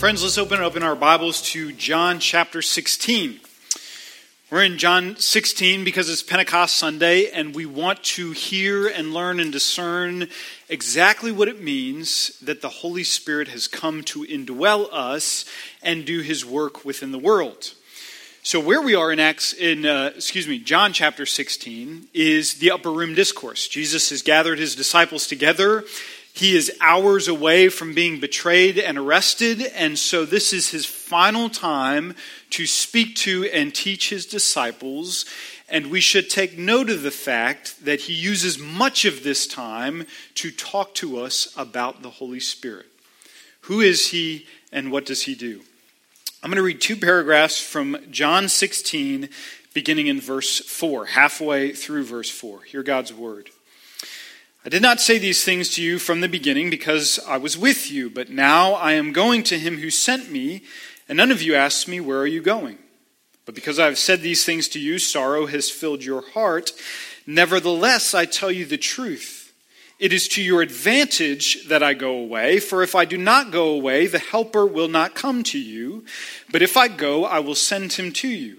Friends, let's open up in our Bibles to John chapter 16. We're in John 16 because it's Pentecost Sunday, and we want to hear and learn and discern exactly what it means that the Holy Spirit has come to indwell us and do his work within the world. So, where we are in Acts, in uh, excuse me, John chapter 16, is the upper room discourse. Jesus has gathered his disciples together he is hours away from being betrayed and arrested, and so this is his final time to speak to and teach his disciples. And we should take note of the fact that he uses much of this time to talk to us about the Holy Spirit. Who is he and what does he do? I'm going to read two paragraphs from John 16, beginning in verse 4, halfway through verse 4. Hear God's word. I did not say these things to you from the beginning because I was with you, but now I am going to him who sent me, and none of you asks me, Where are you going? But because I have said these things to you, sorrow has filled your heart. Nevertheless, I tell you the truth. It is to your advantage that I go away, for if I do not go away, the Helper will not come to you. But if I go, I will send him to you.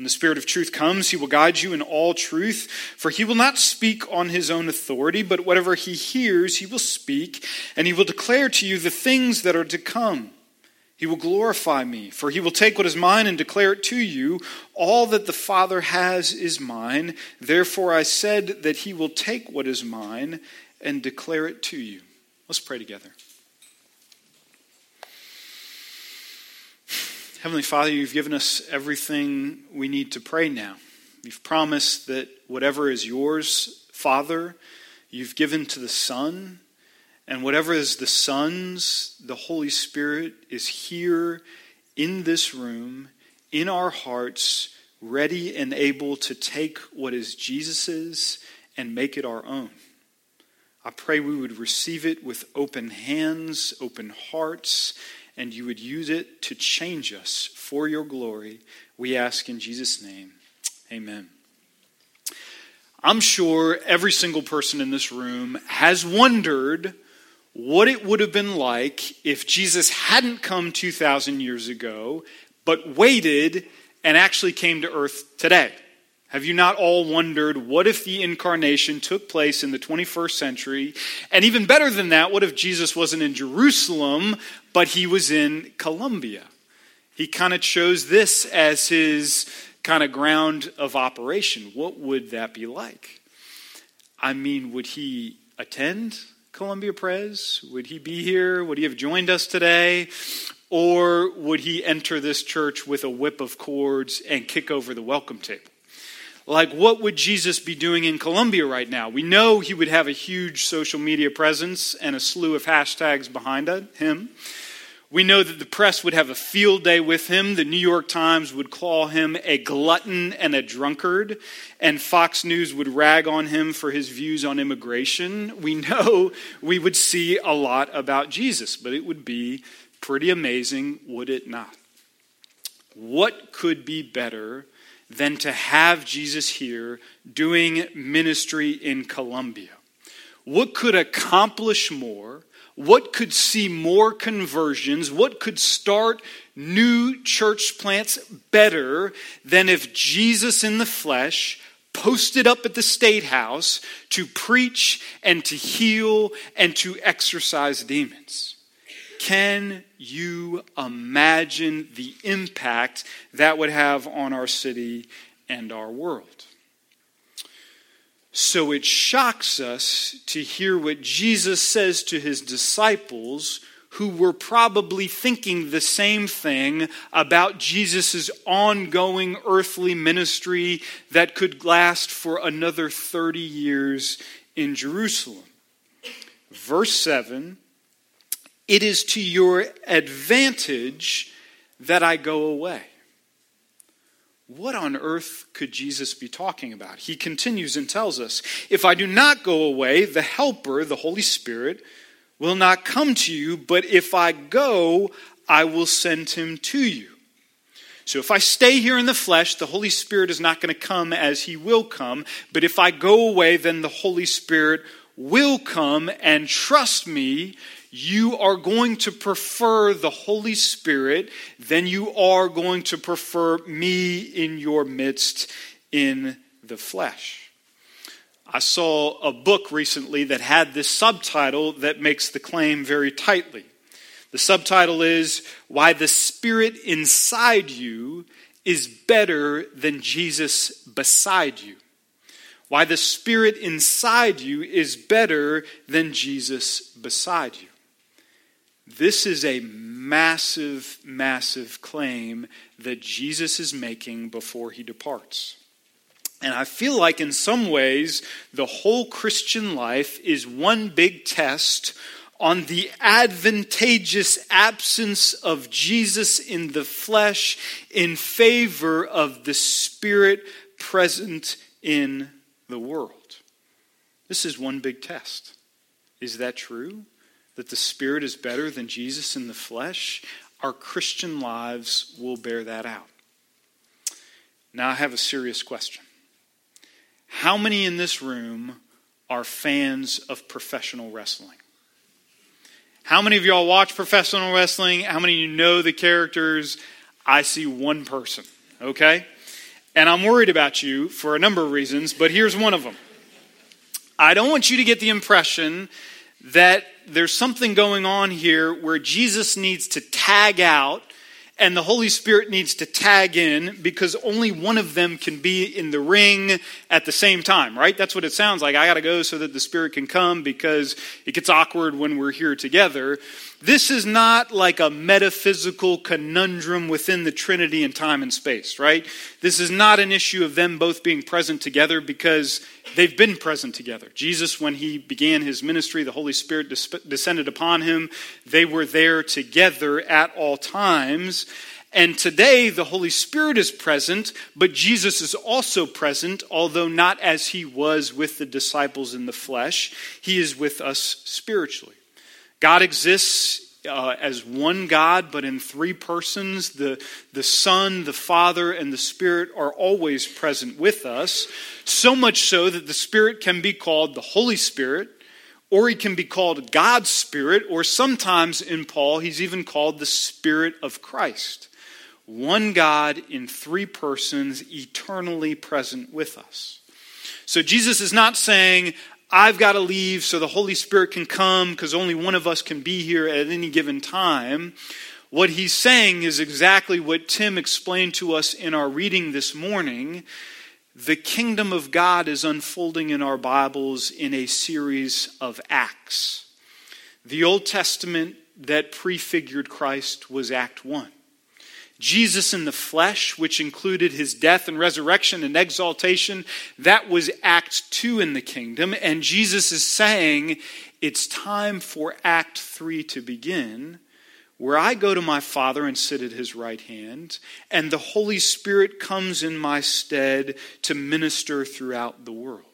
When the Spirit of truth comes, he will guide you in all truth, for he will not speak on his own authority, but whatever he hears, he will speak, and he will declare to you the things that are to come. He will glorify me, for he will take what is mine and declare it to you. All that the Father has is mine. Therefore, I said that he will take what is mine and declare it to you. Let's pray together. Heavenly Father, you've given us everything we need to pray now. You've promised that whatever is yours, Father, you've given to the Son. And whatever is the Son's, the Holy Spirit is here in this room, in our hearts, ready and able to take what is Jesus's and make it our own. I pray we would receive it with open hands, open hearts, and you would use it to change us for your glory. We ask in Jesus' name. Amen. I'm sure every single person in this room has wondered what it would have been like if Jesus hadn't come 2,000 years ago, but waited and actually came to earth today. Have you not all wondered what if the incarnation took place in the 21st century? And even better than that, what if Jesus wasn't in Jerusalem, but he was in Columbia? He kind of chose this as his kind of ground of operation. What would that be like? I mean, would he attend Columbia Pres? Would he be here? Would he have joined us today? Or would he enter this church with a whip of cords and kick over the welcome table? Like, what would Jesus be doing in Columbia right now? We know he would have a huge social media presence and a slew of hashtags behind him. We know that the press would have a field day with him. The New York Times would call him a glutton and a drunkard, and Fox News would rag on him for his views on immigration. We know we would see a lot about Jesus, but it would be pretty amazing, would it not? What could be better than to have Jesus here doing ministry in Columbia? What could accomplish more? What could see more conversions? What could start new church plants better than if Jesus in the flesh posted up at the state house to preach and to heal and to exorcise demons? Can you imagine the impact that would have on our city and our world? So it shocks us to hear what Jesus says to his disciples who were probably thinking the same thing about Jesus' ongoing earthly ministry that could last for another 30 years in Jerusalem. Verse 7 it is to your advantage that I go away. what on earth could Jesus be talking about? He continues and tells us If I do not go away, the Helper, the Holy Spirit, will not come to you, but if I go, I will send him to you. So if I stay here in the flesh, the Holy Spirit is not going to come as he will come. But if I go away, then the Holy Spirit will come. And trust me, you are going to prefer the Holy Spirit than you are going to prefer me in your midst in the flesh. I saw a book recently that had this subtitle that makes the claim very tightly. The subtitle is Why the Spirit Inside You is Better Than Jesus Beside You. Why the Spirit inside you is better than Jesus beside you. This is a massive, massive claim that Jesus is making before he departs. And I feel like, in some ways, the whole Christian life is one big test on the advantageous absence of Jesus in the flesh in favor of the Spirit present in the world. This is one big test. Is that true? That the Spirit is better than Jesus in the flesh? Our Christian lives will bear that out. Now, I have a serious question. How many in this room are fans of professional wrestling? How many of y'all watch professional wrestling? How many of you know the characters? I see one person, okay? And I'm worried about you for a number of reasons, but here's one of them. I don't want you to get the impression that there's something going on here where Jesus needs to tag out and the Holy Spirit needs to tag in because only one of them can be in the ring at the same time, right? That's what it sounds like. I got to go so that the Spirit can come because it gets awkward when we're here together. This is not like a metaphysical conundrum within the Trinity in time and space, right? This is not an issue of them both being present together because they've been present together. Jesus, when he began his ministry, the Holy Spirit descended upon him. They were there together at all times. And today, the Holy Spirit is present, but Jesus is also present, although not as he was with the disciples in the flesh. He is with us spiritually. God exists uh, as one God, but in three persons. The, the Son, the Father, and the Spirit are always present with us. So much so that the Spirit can be called the Holy Spirit, or he can be called God's Spirit, or sometimes in Paul, he's even called the Spirit of Christ. One God in three persons, eternally present with us. So Jesus is not saying, I've got to leave so the Holy Spirit can come because only one of us can be here at any given time. What he's saying is exactly what Tim explained to us in our reading this morning. The kingdom of God is unfolding in our Bibles in a series of acts. The Old Testament that prefigured Christ was Act 1. Jesus in the flesh, which included his death and resurrection and exaltation, that was Act 2 in the kingdom. And Jesus is saying, it's time for Act 3 to begin, where I go to my Father and sit at his right hand, and the Holy Spirit comes in my stead to minister throughout the world.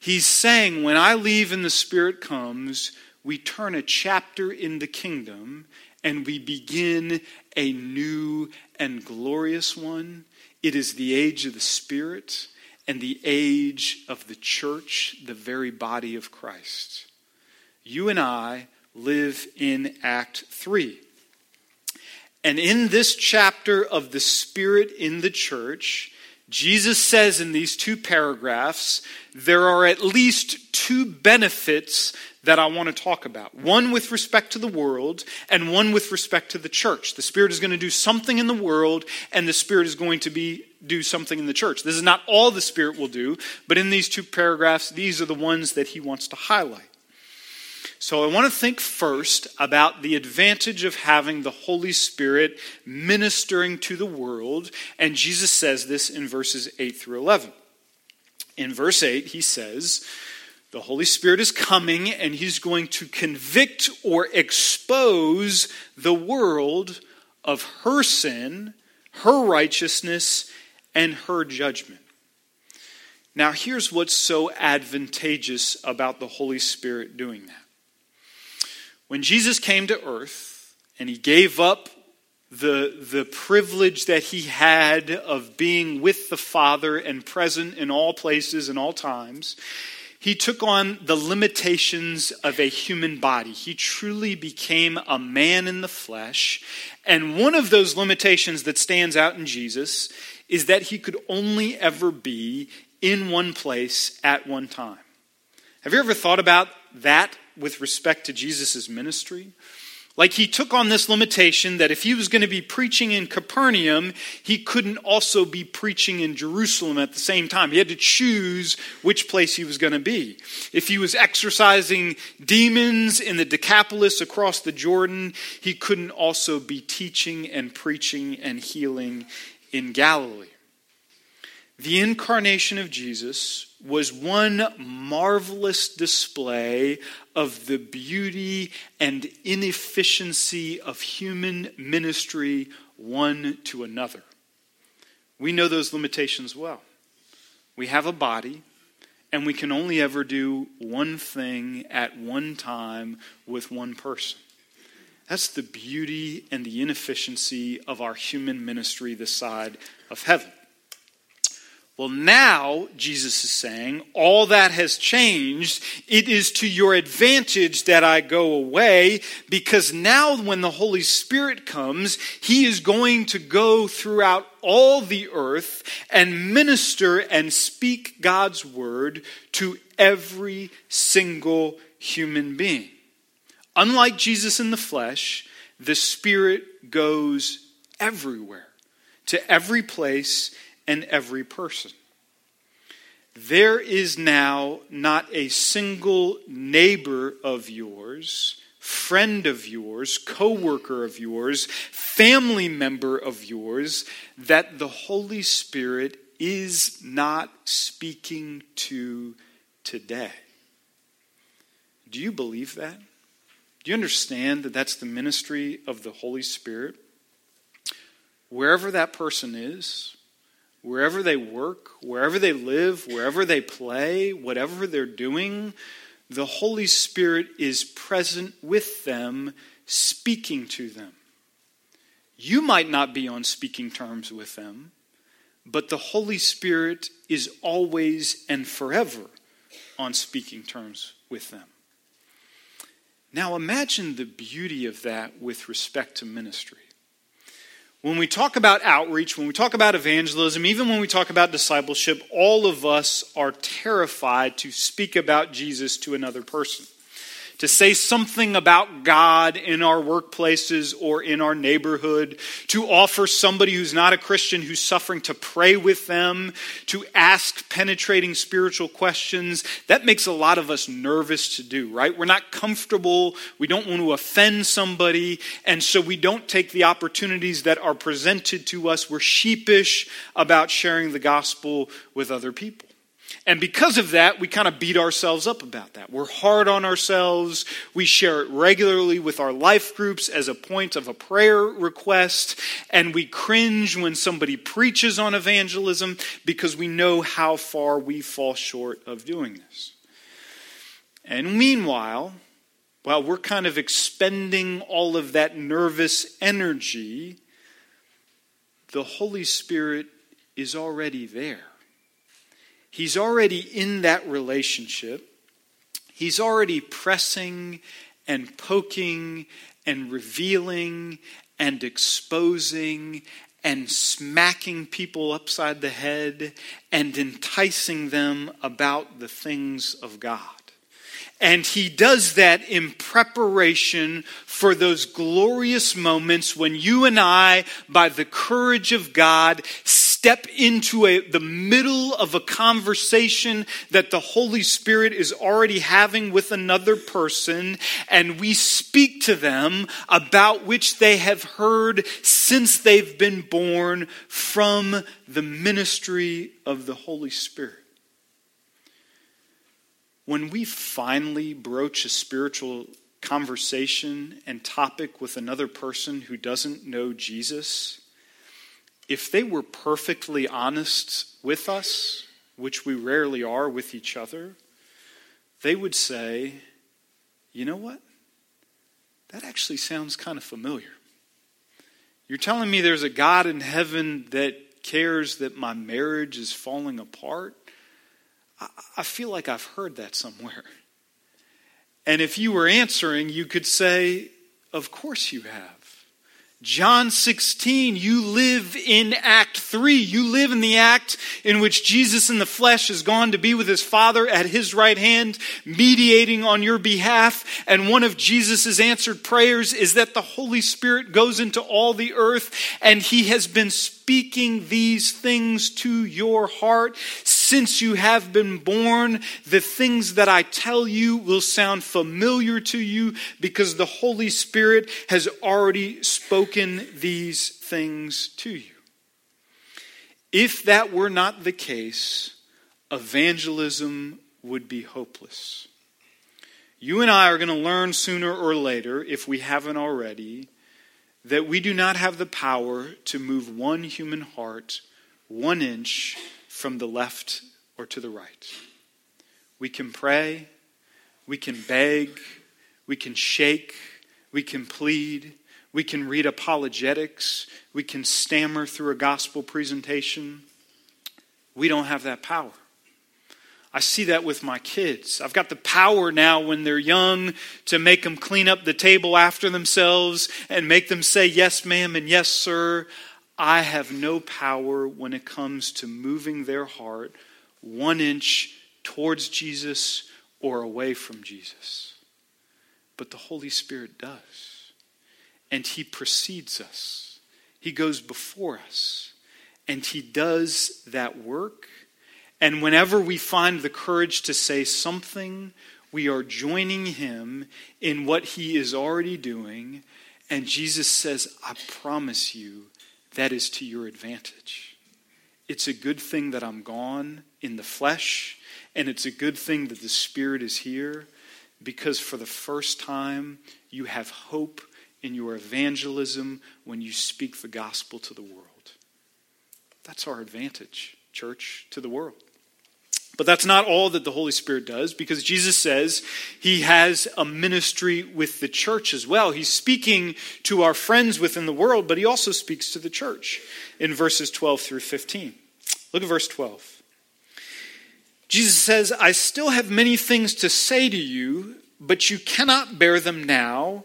He's saying, when I leave and the Spirit comes, we turn a chapter in the kingdom and we begin a new and glorious one. It is the age of the Spirit and the age of the church, the very body of Christ. You and I live in Act 3. And in this chapter of the Spirit in the church, Jesus says in these two paragraphs, there are at least two benefits that I want to talk about. One with respect to the world, and one with respect to the church. The Spirit is going to do something in the world, and the Spirit is going to be do something in the church. This is not all the Spirit will do, but in these two paragraphs, these are the ones that he wants to highlight. So I want to think first about the advantage of having the Holy Spirit ministering to the world. And Jesus says this in verses 8 through 11. In verse 8, he says, The Holy Spirit is coming and he's going to convict or expose the world of her sin, her righteousness, and her judgment. Now, here's what's so advantageous about the Holy Spirit doing that. When Jesus came to earth and he gave up the, the privilege that he had of being with the Father and present in all places and all times, he took on the limitations of a human body. He truly became a man in the flesh. And one of those limitations that stands out in Jesus is that he could only ever be in one place at one time. Have you ever thought about that with respect to Jesus' ministry? Like he took on this limitation that if he was going to be preaching in Capernaum, he couldn't also be preaching in Jerusalem at the same time. He had to choose which place he was going to be. If he was exorcising demons in the Decapolis across the Jordan, he couldn't also be teaching and preaching and healing in Galilee. The incarnation of Jesus was one marvelous display of the beauty and inefficiency of human ministry one to another. We know those limitations well. We have a body, and we can only ever do one thing at one time with one person. That's the beauty and the inefficiency of our human ministry this side of heaven. Well, now, Jesus is saying, all that has changed. It is to your advantage that I go away because now, when the Holy Spirit comes, He is going to go throughout all the earth and minister and speak God's word to every single human being. Unlike Jesus in the flesh, the Spirit goes everywhere, to every place and every person. There is now not a single neighbor of yours, friend of yours, coworker of yours, family member of yours that the Holy Spirit is not speaking to today. Do you believe that? Do you understand that that's the ministry of the Holy Spirit? Wherever that person is, wherever they work, wherever they live, wherever they play, whatever they're doing, the Holy Spirit is present with them, speaking to them. You might not be on speaking terms with them, but the Holy Spirit is always and forever on speaking terms with them. Now imagine the beauty of that with respect to ministry. When we talk about outreach, when we talk about evangelism, even when we talk about discipleship, all of us are terrified to speak about Jesus to another person to say something about God in our workplaces or in our neighborhood, to offer somebody who's not a Christian who's suffering to pray with them, to ask penetrating spiritual questions. That makes a lot of us nervous to do, right? We're not comfortable. We don't want to offend somebody. And so we don't take the opportunities that are presented to us. We're sheepish about sharing the gospel with other people. And because of that, we kind of beat ourselves up about that. We're hard on ourselves. We share it regularly with our life groups as a point of a prayer request. And we cringe when somebody preaches on evangelism because we know how far we fall short of doing this. And meanwhile, while we're kind of expending all of that nervous energy, the Holy Spirit is already there. He's already in that relationship. He's already pressing and poking and revealing and exposing and smacking people upside the head and enticing them about the things of God. And he does that in preparation for those glorious moments when you and I, by the courage of God, step into a, the middle of a conversation that the Holy Spirit is already having with another person, and we speak to them about which they have heard since they've been born from the ministry of the Holy Spirit when we finally broach a spiritual conversation and topic with another person who doesn't know Jesus, if they were perfectly honest with us, which we rarely are with each other, they would say, you know what? That actually sounds kind of familiar. You're telling me there's a God in heaven that cares that my marriage is falling apart? I feel like I've heard that somewhere. And if you were answering, you could say, Of course you have. John 16, you live in Act 3. You live in the act in which Jesus in the flesh has gone to be with his Father at his right hand, mediating on your behalf. And one of Jesus' answered prayers is that the Holy Spirit goes into all the earth and he has been speaking these things to your heart. Since you have been born, the things that I tell you will sound familiar to you because the Holy Spirit has already spoken these things to you. If that were not the case, evangelism would be hopeless. You and I are going to learn sooner or later, if we haven't already, that we do not have the power to move one human heart one inch from the left or to the right. We can pray, we can beg, we can shake, we can plead, we can read apologetics, we can stammer through a gospel presentation. We don't have that power. I see that with my kids. I've got the power now when they're young to make them clean up the table after themselves and make them say, Yes, ma'am, and yes, sir. I have no power when it comes to moving their heart one inch towards Jesus or away from Jesus. But the Holy Spirit does. And He precedes us, He goes before us, and He does that work and whenever we find the courage to say something, we are joining him in what he is already doing. And Jesus says, I promise you, that is to your advantage. It's a good thing that I'm gone in the flesh, and it's a good thing that the Spirit is here because for the first time, you have hope in your evangelism when you speak the gospel to the world. That's our advantage, church, to the world. But that's not all that the Holy Spirit does because Jesus says he has a ministry with the church as well. He's speaking to our friends within the world, but he also speaks to the church in verses 12 through 15. Look at verse 12. Jesus says, I still have many things to say to you, but you cannot bear them now.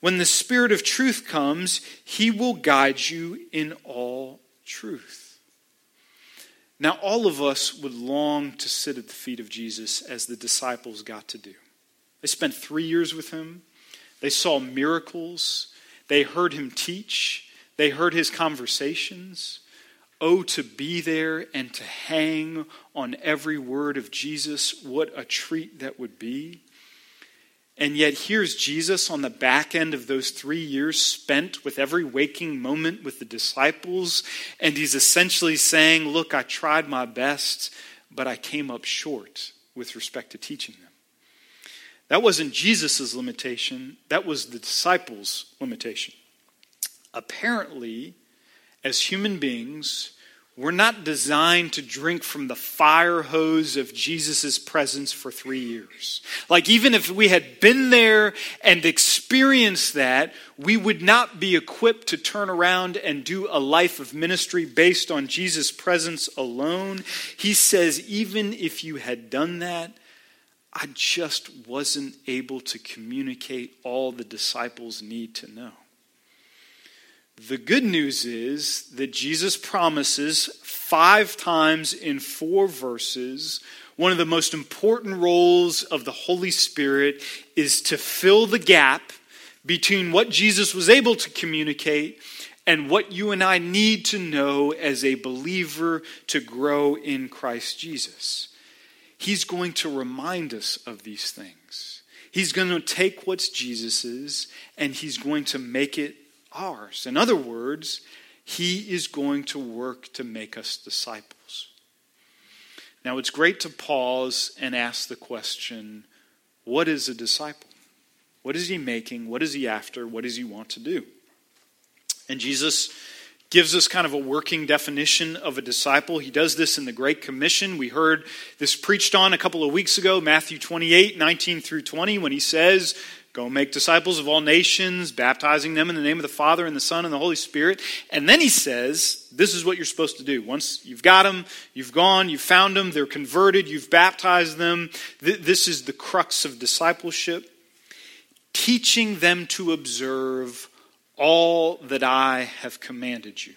When the Spirit of truth comes, he will guide you in all truth. Now, all of us would long to sit at the feet of Jesus as the disciples got to do. They spent three years with him, they saw miracles, they heard him teach, they heard his conversations. Oh, to be there and to hang on every word of Jesus, what a treat that would be. And yet, here's Jesus on the back end of those three years spent with every waking moment with the disciples. And he's essentially saying, Look, I tried my best, but I came up short with respect to teaching them. That wasn't Jesus' limitation, that was the disciples' limitation. Apparently, as human beings, we're not designed to drink from the fire hose of Jesus' presence for three years. Like, even if we had been there and experienced that, we would not be equipped to turn around and do a life of ministry based on Jesus' presence alone. He says, even if you had done that, I just wasn't able to communicate all the disciples need to know. The good news is that Jesus promises five times in four verses one of the most important roles of the Holy Spirit is to fill the gap between what Jesus was able to communicate and what you and I need to know as a believer to grow in Christ Jesus. He's going to remind us of these things. He's going to take what's Jesus's and he's going to make it ours. In other words, He is going to work to make us disciples. Now, it's great to pause and ask the question what is a disciple? What is he making? What is he after? What does he want to do? And Jesus gives us kind of a working definition of a disciple. He does this in the Great Commission. We heard this preached on a couple of weeks ago, Matthew 28 19 through 20, when he says, Go make disciples of all nations, baptizing them in the name of the Father and the Son and the Holy Spirit. And then he says, This is what you're supposed to do. Once you've got them, you've gone, you've found them, they're converted, you've baptized them. This is the crux of discipleship. Teaching them to observe all that I have commanded you.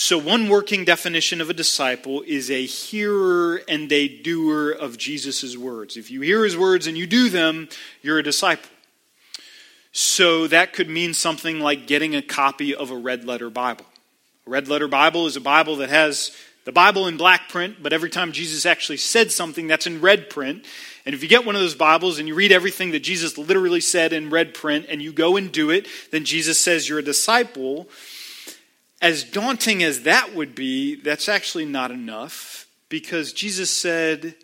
So, one working definition of a disciple is a hearer and a doer of Jesus' words. If you hear his words and you do them, you're a disciple. So, that could mean something like getting a copy of a red letter Bible. A red letter Bible is a Bible that has the Bible in black print, but every time Jesus actually said something, that's in red print. And if you get one of those Bibles and you read everything that Jesus literally said in red print and you go and do it, then Jesus says you're a disciple as daunting as that would be, that's actually not enough because Jesus said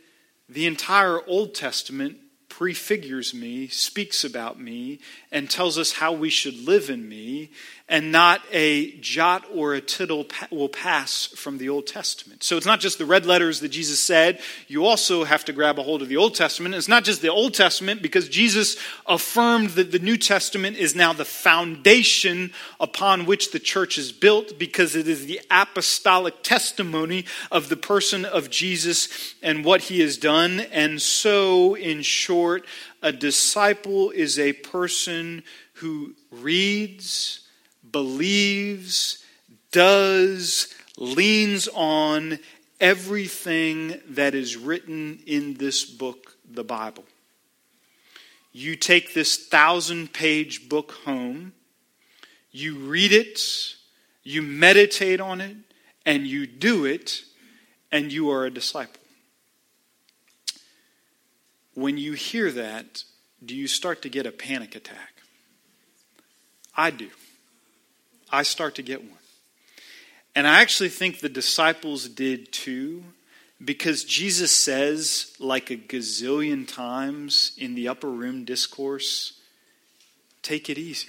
the entire Old Testament prefigures me, speaks about me, and tells us how we should live in me and not a jot or a tittle will pass from the Old Testament. So it's not just the red letters that Jesus said. You also have to grab a hold of the Old Testament. It's not just the Old Testament because Jesus affirmed that the New Testament is now the foundation upon which the church is built because it is the apostolic testimony of the person of Jesus and what he has done. And so, in short, a disciple is a person who reads, believes, does, leans on everything that is written in this book, the Bible. You take this thousand page book home, you read it, you meditate on it, and you do it, and you are a disciple. When you hear that, do you start to get a panic attack? I do. I start to get one. And I actually think the disciples did too, because Jesus says, like a gazillion times in the upper room discourse, take it easy.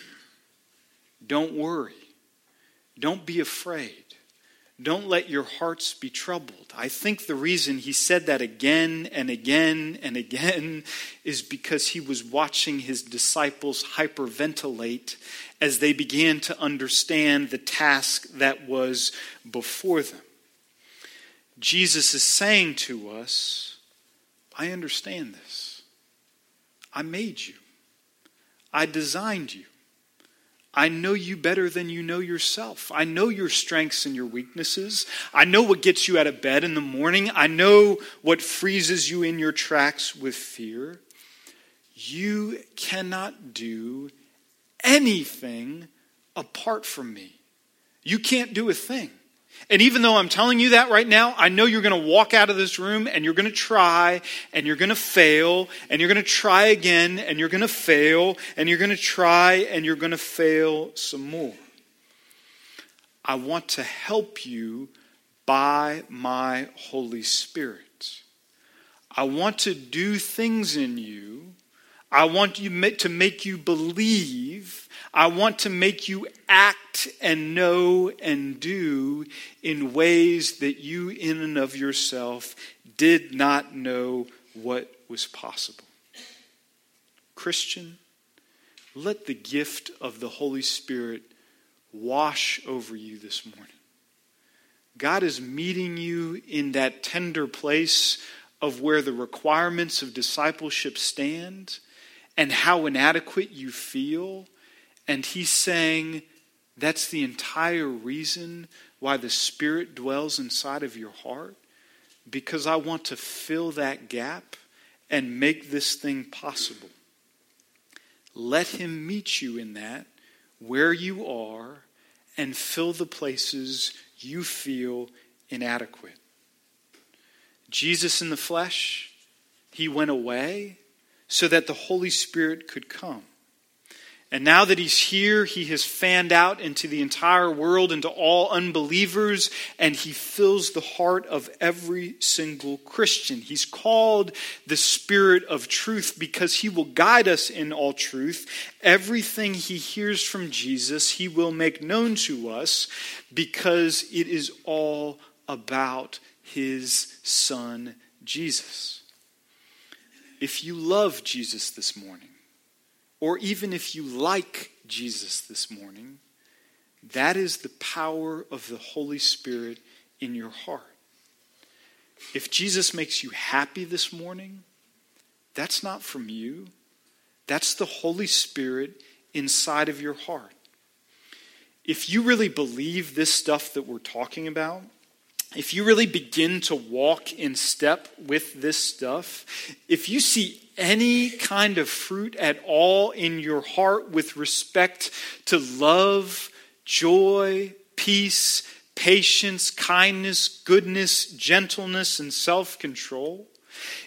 Don't worry. Don't be afraid. Don't let your hearts be troubled. I think the reason he said that again and again and again is because he was watching his disciples hyperventilate as they began to understand the task that was before them. Jesus is saying to us, I understand this. I made you, I designed you. I know you better than you know yourself. I know your strengths and your weaknesses. I know what gets you out of bed in the morning. I know what freezes you in your tracks with fear. You cannot do anything apart from me. You can't do a thing. And even though I'm telling you that right now, I know you're going to walk out of this room and you're going to try and you're going to fail and you're going to try again and you're going to fail and you're going to try and you're going to fail some more. I want to help you by my Holy Spirit. I want to do things in you. I want you to make you believe I want to make you act and know and do in ways that you, in and of yourself, did not know what was possible. Christian, let the gift of the Holy Spirit wash over you this morning. God is meeting you in that tender place of where the requirements of discipleship stand and how inadequate you feel and he's saying that's the entire reason why the Spirit dwells inside of your heart, because I want to fill that gap and make this thing possible. Let him meet you in that, where you are, and fill the places you feel inadequate. Jesus in the flesh, he went away so that the Holy Spirit could come. And now that he's here, he has fanned out into the entire world, into all unbelievers, and he fills the heart of every single Christian. He's called the Spirit of truth because he will guide us in all truth. Everything he hears from Jesus, he will make known to us because it is all about his Son, Jesus. If you love Jesus this morning, or even if you like Jesus this morning, that is the power of the Holy Spirit in your heart. If Jesus makes you happy this morning, that's not from you. That's the Holy Spirit inside of your heart. If you really believe this stuff that we're talking about, if you really begin to walk in step with this stuff, if you see any kind of fruit at all in your heart with respect to love, joy, peace, patience, kindness, goodness, gentleness, and self control,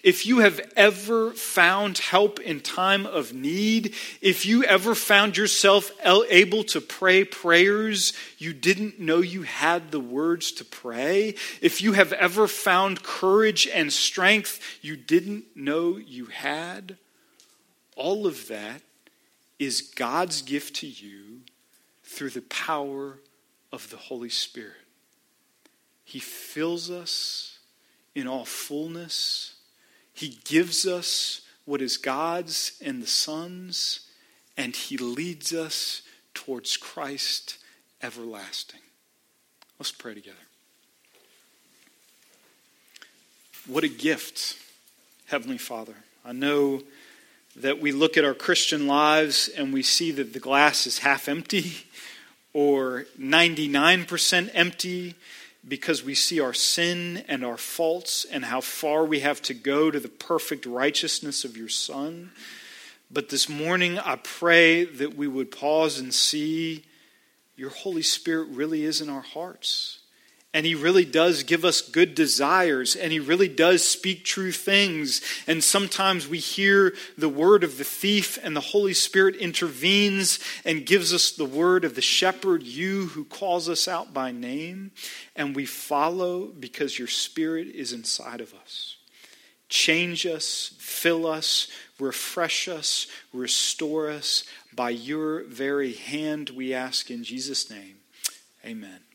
if you have ever found help in time of need, if you ever found yourself able to pray prayers you didn't know you had the words to pray, if you have ever found courage and strength you didn't know you had, all of that is God's gift to you through the power of the Holy Spirit. He fills us in all fullness he gives us what is God's and the Son's, and He leads us towards Christ everlasting. Let's pray together. What a gift, Heavenly Father. I know that we look at our Christian lives and we see that the glass is half empty or 99% empty because we see our sin and our faults and how far we have to go to the perfect righteousness of your Son. But this morning, I pray that we would pause and see your Holy Spirit really is in our hearts. And he really does give us good desires, and he really does speak true things. And sometimes we hear the word of the thief, and the Holy Spirit intervenes and gives us the word of the shepherd, you who calls us out by name. And we follow because your spirit is inside of us. Change us, fill us, refresh us, restore us by your very hand, we ask in Jesus' name. Amen.